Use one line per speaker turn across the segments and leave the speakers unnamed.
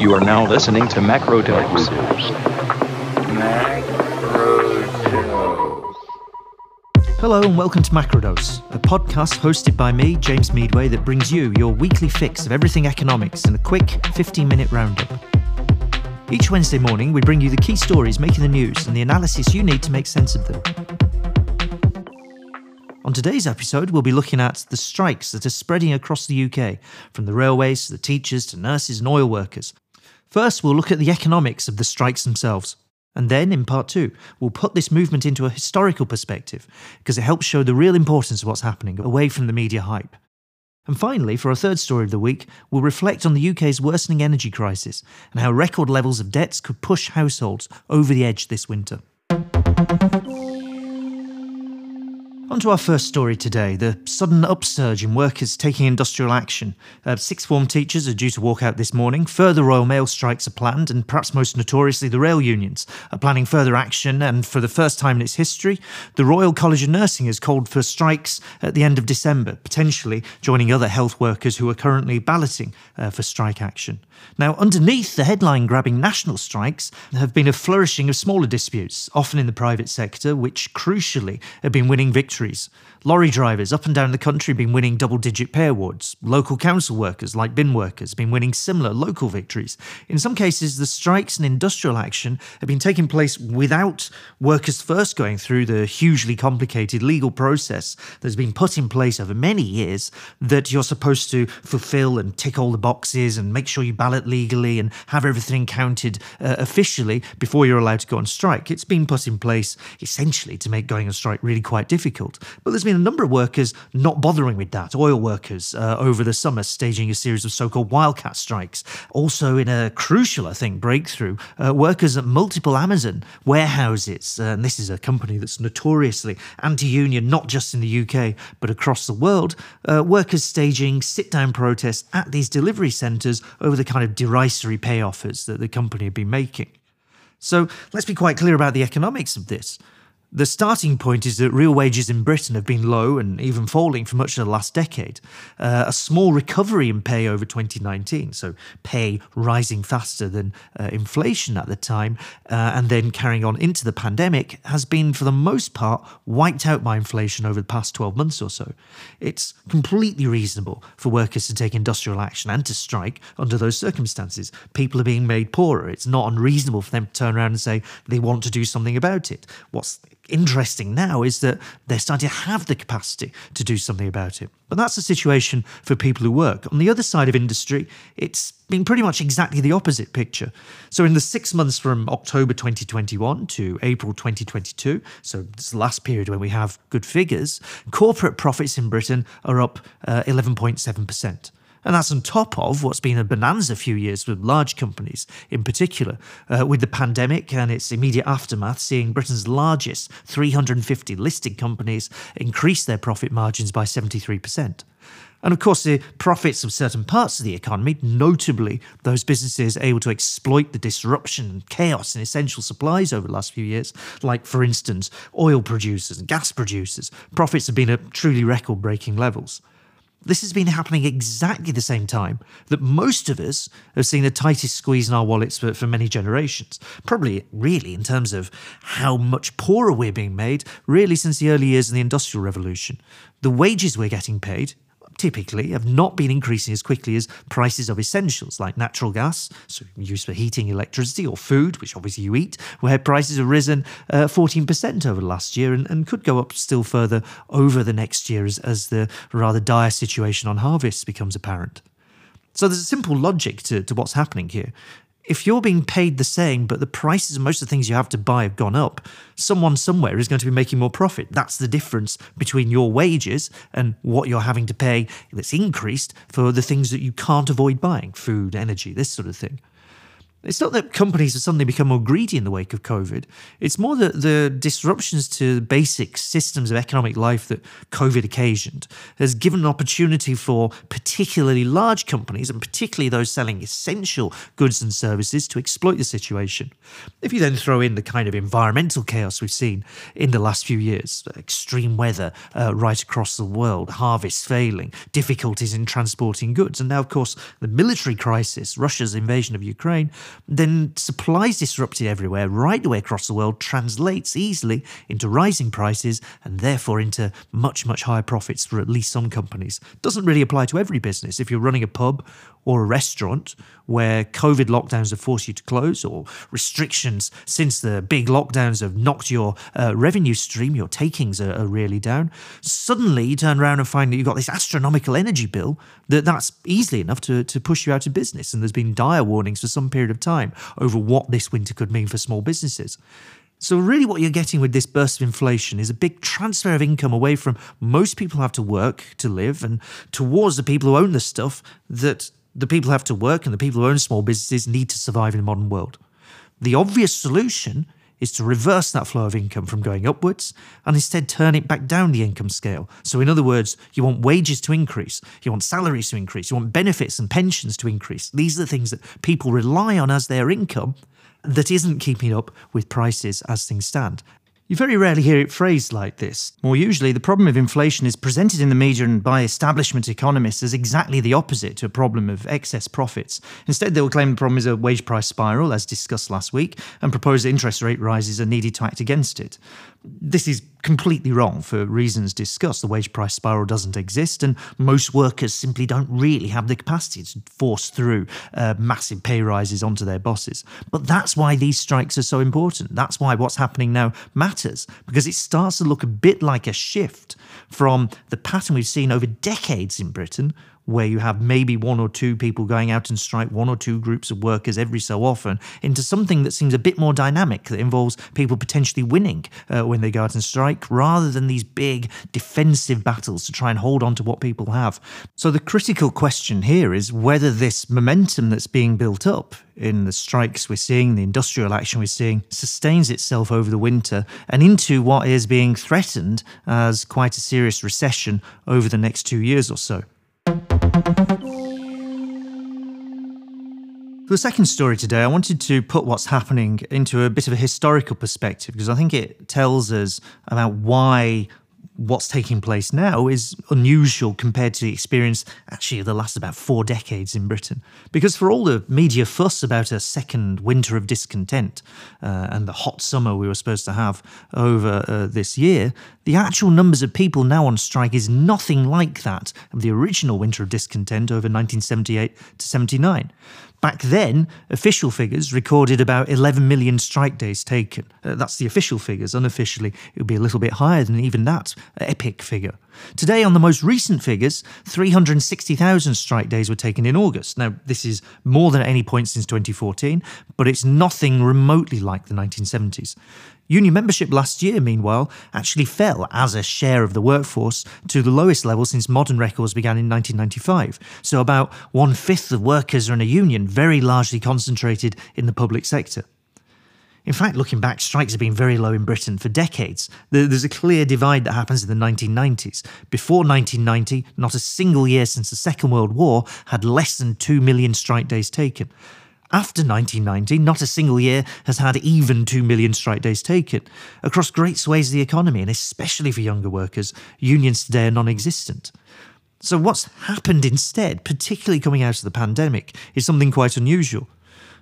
You are now listening to Macrodose.
Hello and welcome to Macrodose, a podcast hosted by me, James Meadway, that brings you your weekly fix of everything economics in a quick 15 minute roundup. Each Wednesday morning, we bring you the key stories making the news and the analysis you need to make sense of them. On today's episode, we'll be looking at the strikes that are spreading across the UK, from the railways to the teachers to nurses and oil workers. First, we'll look at the economics of the strikes themselves. And then, in part two, we'll put this movement into a historical perspective because it helps show the real importance of what's happening away from the media hype. And finally, for our third story of the week, we'll reflect on the UK's worsening energy crisis and how record levels of debts could push households over the edge this winter. On to our first story today the sudden upsurge in workers taking industrial action. Uh, sixth form teachers are due to walk out this morning. Further Royal Mail strikes are planned, and perhaps most notoriously, the rail unions are planning further action. And for the first time in its history, the Royal College of Nursing has called for strikes at the end of December, potentially joining other health workers who are currently balloting uh, for strike action. Now, underneath the headline grabbing national strikes there have been a flourishing of smaller disputes, often in the private sector, which crucially have been winning victories. Lorry drivers up and down the country been winning double digit pay awards. Local council workers, like bin workers, been winning similar local victories. In some cases, the strikes and industrial action have been taking place without workers first going through the hugely complicated legal process that's been put in place over many years that you're supposed to fulfill and tick all the boxes and make sure you ballot legally and have everything counted uh, officially before you're allowed to go on strike. It's been put in place essentially to make going on strike really quite difficult. But there's been a number of workers not bothering with that. Oil workers uh, over the summer staging a series of so called wildcat strikes. Also, in a crucial, I think, breakthrough, uh, workers at multiple Amazon warehouses, uh, and this is a company that's notoriously anti union, not just in the UK, but across the world, uh, workers staging sit down protests at these delivery centres over the kind of derisory pay offers that the company had been making. So let's be quite clear about the economics of this. The starting point is that real wages in Britain have been low and even falling for much of the last decade. Uh, a small recovery in pay over 2019, so pay rising faster than uh, inflation at the time, uh, and then carrying on into the pandemic, has been for the most part wiped out by inflation over the past 12 months or so. It's completely reasonable for workers to take industrial action and to strike under those circumstances. People are being made poorer. It's not unreasonable for them to turn around and say they want to do something about it. What's interesting now is that they're starting to have the capacity to do something about it. But that's the situation for people who work. On the other side of industry, it's been pretty much exactly the opposite picture. So, in the six months from October 2021 to April 2022, so the last period when we have good figures, corporate profits in Britain are up uh, 11.7%. And that's on top of what's been a bonanza few years with large companies in particular, uh, with the pandemic and its immediate aftermath seeing Britain's largest 350 listed companies increase their profit margins by 73%. And of course, the profits of certain parts of the economy, notably those businesses able to exploit the disruption and chaos in essential supplies over the last few years, like, for instance, oil producers and gas producers, profits have been at truly record breaking levels. This has been happening exactly the same time that most of us have seen the tightest squeeze in our wallets for, for many generations. Probably, really, in terms of how much poorer we're being made, really, since the early years of the Industrial Revolution. The wages we're getting paid typically have not been increasing as quickly as prices of essentials like natural gas, so used for heating, electricity, or food, which obviously you eat, where prices have risen uh, 14% over the last year and, and, could go up still further over the next year as, as the rather dire situation on harvests becomes apparent. So there's a simple logic to, to what's happening here if you're being paid the same, but the prices of most of the things you have to buy have gone up, someone somewhere is going to be making more profit. That's the difference between your wages and what you're having to pay that's increased for the things that you can't avoid buying food, energy, this sort of thing. It's not that companies have suddenly become more greedy in the wake of COVID. It's more that the disruptions to basic systems of economic life that COVID occasioned has given an opportunity for particularly large companies, and particularly those selling essential goods and services, to exploit the situation. If you then throw in the kind of environmental chaos we've seen in the last few years, extreme weather uh, right across the world, harvests failing, difficulties in transporting goods, and now, of course, the military crisis, Russia's invasion of Ukraine then supplies disrupted everywhere, right the way across the world, translates easily into rising prices and therefore into much, much higher profits for at least some companies. Doesn't really apply to every business. If you're running a pub or a restaurant where COVID lockdowns have forced you to close or restrictions since the big lockdowns have knocked your uh, revenue stream, your takings are, are, really down, suddenly you turn around and find that you've got this astronomical energy bill that that's easily enough to, to push you out of business. And there's been dire warnings for some period of time over what this winter could mean for small businesses. So, really, what you're getting with this burst of inflation is a big transfer of income away from most people have to work to live and towards the people who own the stuff that the people have to work and the people who own small businesses need to survive in the modern world. The obvious solution is to reverse that flow of income from going upwards and instead turn it back down the income scale. So, in other words, you want wages to increase, you want salaries to increase, you want benefits and pensions to increase. These are the things that people rely on as their income that isn't keeping up with prices as things stand. You very rarely hear it phrased like this. More usually, the problem of inflation is presented in the media and by establishment economists as exactly the opposite to a problem of excess profits. Instead, they will claim the problem is a wage price spiral, as discussed last week, and propose that interest rate rises are needed to act against it. This is completely wrong for reasons discussed. The wage price spiral doesn't exist, and most workers simply don't really have the capacity to force through uh, massive pay rises onto their bosses. But that's why these strikes are so important. That's why what's happening now matters, because it starts to look a bit like a shift from the pattern we've seen over decades in Britain, where you have maybe one or two people going out and strike, one or two groups of workers every so often, into something that seems a bit more dynamic, that involves people potentially winning uh, when they go out and strike, rather than these big defensive battles to try and hold on to what people have. So the critical question here is whether this momentum that's being built up in the strikes we're seeing, the industrial action we're seeing, sustains itself over the winter and into what is being threatened as quite a serious recession over the next two years or so. For the second story today, I wanted to put what's happening into a bit of a historical perspective because I think it tells us about why what's taking place now is unusual compared to the experience actually of the last about four decades in Britain. Because for all the media fuss about a second winter of discontent uh, and the hot summer we were supposed to have over uh, this year, the actual numbers of people now on strike is nothing like that of the original winter of discontent over 1978 to 79. Back then, official figures recorded about 11 million strike days taken. Uh, that's the official figures. Unofficially, it would be a little bit higher than even that uh, epic figure. Today, on the most recent figures, 360,000 strike days were taken in August. Now, this is more than at any point since 2014, but it's nothing remotely like the 1970s. Union membership last year, meanwhile, actually fell as a share of the workforce to the lowest level since modern records began in 1995. So, about one fifth of workers are in a union, very largely concentrated in the public sector. In fact, looking back, strikes have been very low in Britain for decades. There's a clear divide that happens in the 1990s. Before 1990, not a single year since the Second World War had less than 2 million strike days taken. After 1990, not a single year has had even 2 million strike days taken. Across great swathes of the economy, and especially for younger workers, unions today are non existent. So, what's happened instead, particularly coming out of the pandemic, is something quite unusual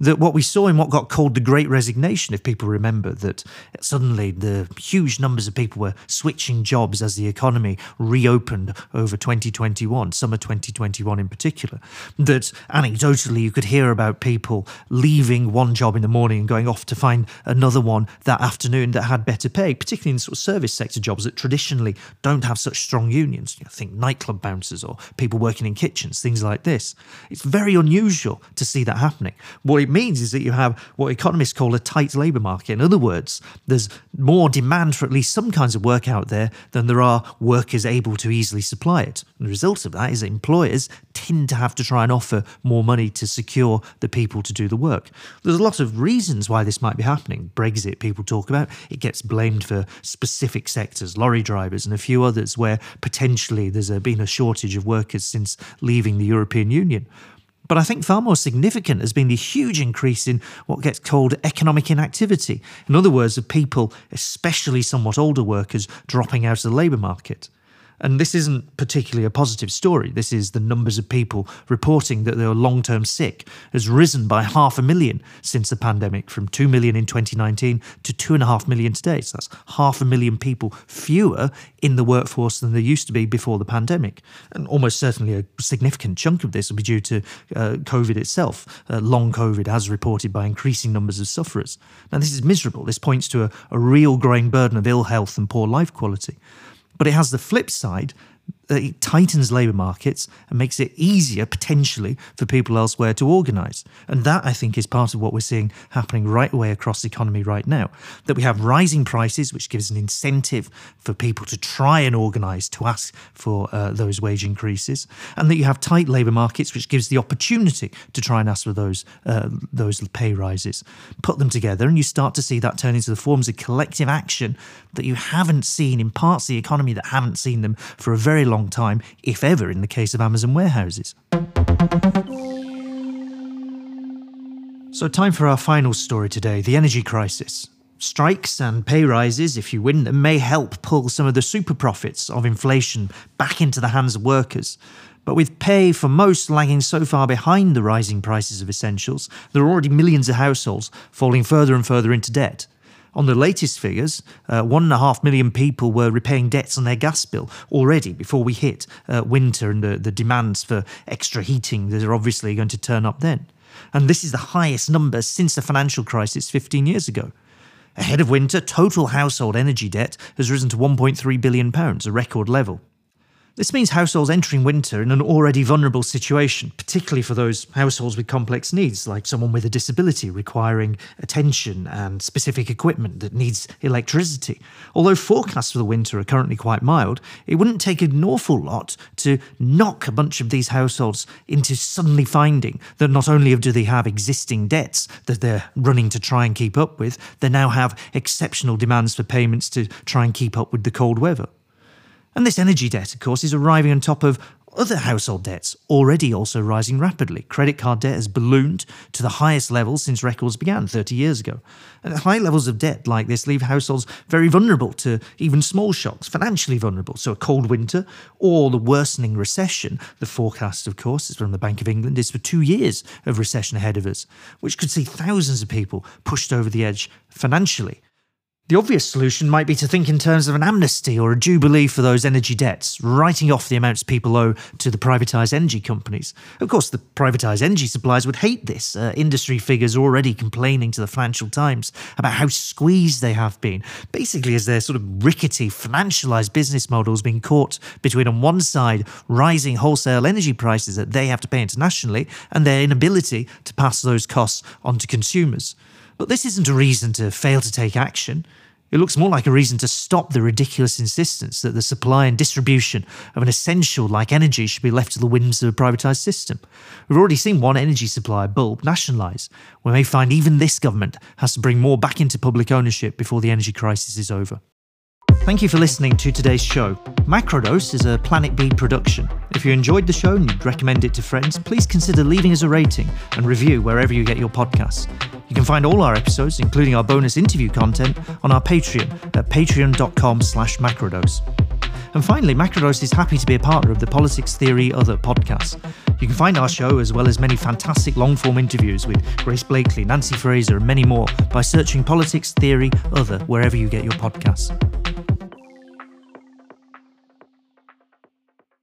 that what we saw in what got called the Great Resignation, if people remember, that suddenly the huge numbers of people were switching jobs as the economy reopened over 2021, summer 2021 in particular, that anecdotally you could hear about people leaving one job in the morning and going off to find another one that afternoon that had better pay, particularly in sort of service sector jobs that traditionally don't have such strong unions. You know, think nightclub bouncers or people working in kitchens, things like this. It's very unusual to see that happening. What it means is that you have what economists call a tight labour market. In other words, there's more demand for at least some kinds of work out there than there are workers able to easily supply it. And the result of that is that employers tend to have to try and offer more money to secure the people to do the work. There's a lot of reasons why this might be happening. Brexit, people talk about, it gets blamed for specific sectors, lorry drivers, and a few others where potentially there's been a shortage of workers since leaving the European Union. But I think far more significant has been the huge increase in what gets called economic inactivity. In other words, of people, especially somewhat older workers, dropping out of the labour market. And this isn't particularly a positive story. This is the numbers of people reporting that they are long term sick has risen by half a million since the pandemic, from 2 million in 2019 to 2.5 million today. So that's half a million people fewer in the workforce than there used to be before the pandemic. And almost certainly a significant chunk of this will be due to uh, COVID itself. Uh, long COVID, as reported by increasing numbers of sufferers. Now, this is miserable. This points to a, a real growing burden of ill health and poor life quality. But it has the flip side it tightens labour markets and makes it easier potentially for people elsewhere to organise. And that, I think, is part of what we're seeing happening right away across the economy right now. That we have rising prices, which gives an incentive for people to try and organise to ask for uh, those wage increases, and that you have tight labour markets, which gives the opportunity to try and ask for those uh, those pay rises. Put them together, and you start to see that turn into the forms of collective action that you haven't seen in parts of the economy that haven't seen them for a very long long time, if ever, in the case of Amazon warehouses. So, time for our final story today the energy crisis. Strikes and pay rises, if you win them, may help pull some of the super profits of inflation back into the hands of workers. But with pay for most lagging so far behind the rising prices of essentials, there are already millions of households falling further and further into debt. On the latest figures, uh, one and a half million people were repaying debts on their gas bill already before we hit uh, winter and the, the demands for extra heating that are obviously going to turn up then. And this is the highest number since the financial crisis 15 years ago. Ahead of winter, total household energy debt has risen to £1.3 billion, a record level. This means households entering winter in an already vulnerable situation, particularly for those households with complex needs, like someone with a disability requiring attention and specific equipment that needs electricity. Although forecasts for the winter are currently quite mild, it wouldn't take an awful lot to knock a bunch of these households into suddenly finding that not only do they have existing debts that they're running to try and keep up with, they now have exceptional demands for payments to try and keep up with the cold weather. And this energy debt, of course, is arriving on top of other household debts, already also rising rapidly. Credit card debt has ballooned to the highest levels since records began 30 years ago. And high levels of debt like this leave households very vulnerable to even small shocks, financially vulnerable. So, a cold winter or the worsening recession, the forecast, of course, is from the Bank of England, is for two years of recession ahead of us, which could see thousands of people pushed over the edge financially. The obvious solution might be to think in terms of an amnesty or a jubilee for those energy debts, writing off the amounts people owe to the privatised energy companies. Of course, the privatised energy suppliers would hate this. Uh, industry figures already complaining to the Financial Times about how squeezed they have been, basically, as their sort of rickety, financialised business models being caught between, on one side, rising wholesale energy prices that they have to pay internationally and their inability to pass those costs on to consumers. But this isn't a reason to fail to take action. It looks more like a reason to stop the ridiculous insistence that the supply and distribution of an essential like energy should be left to the whims of a privatised system. We've already seen one energy supplier, Bulb, nationalise. We may find even this government has to bring more back into public ownership before the energy crisis is over. Thank you for listening to today's show. Macrodose is a Planet B production. If you enjoyed the show and you'd recommend it to friends, please consider leaving us a rating and review wherever you get your podcasts. You can find all our episodes, including our bonus interview content, on our Patreon at patreon.com slash macrodose. And finally, Macrodose is happy to be a partner of the Politics Theory Other podcast. You can find our show, as well as many fantastic long form interviews with Grace Blakeley, Nancy Fraser, and many more, by searching Politics Theory Other wherever you get your podcasts.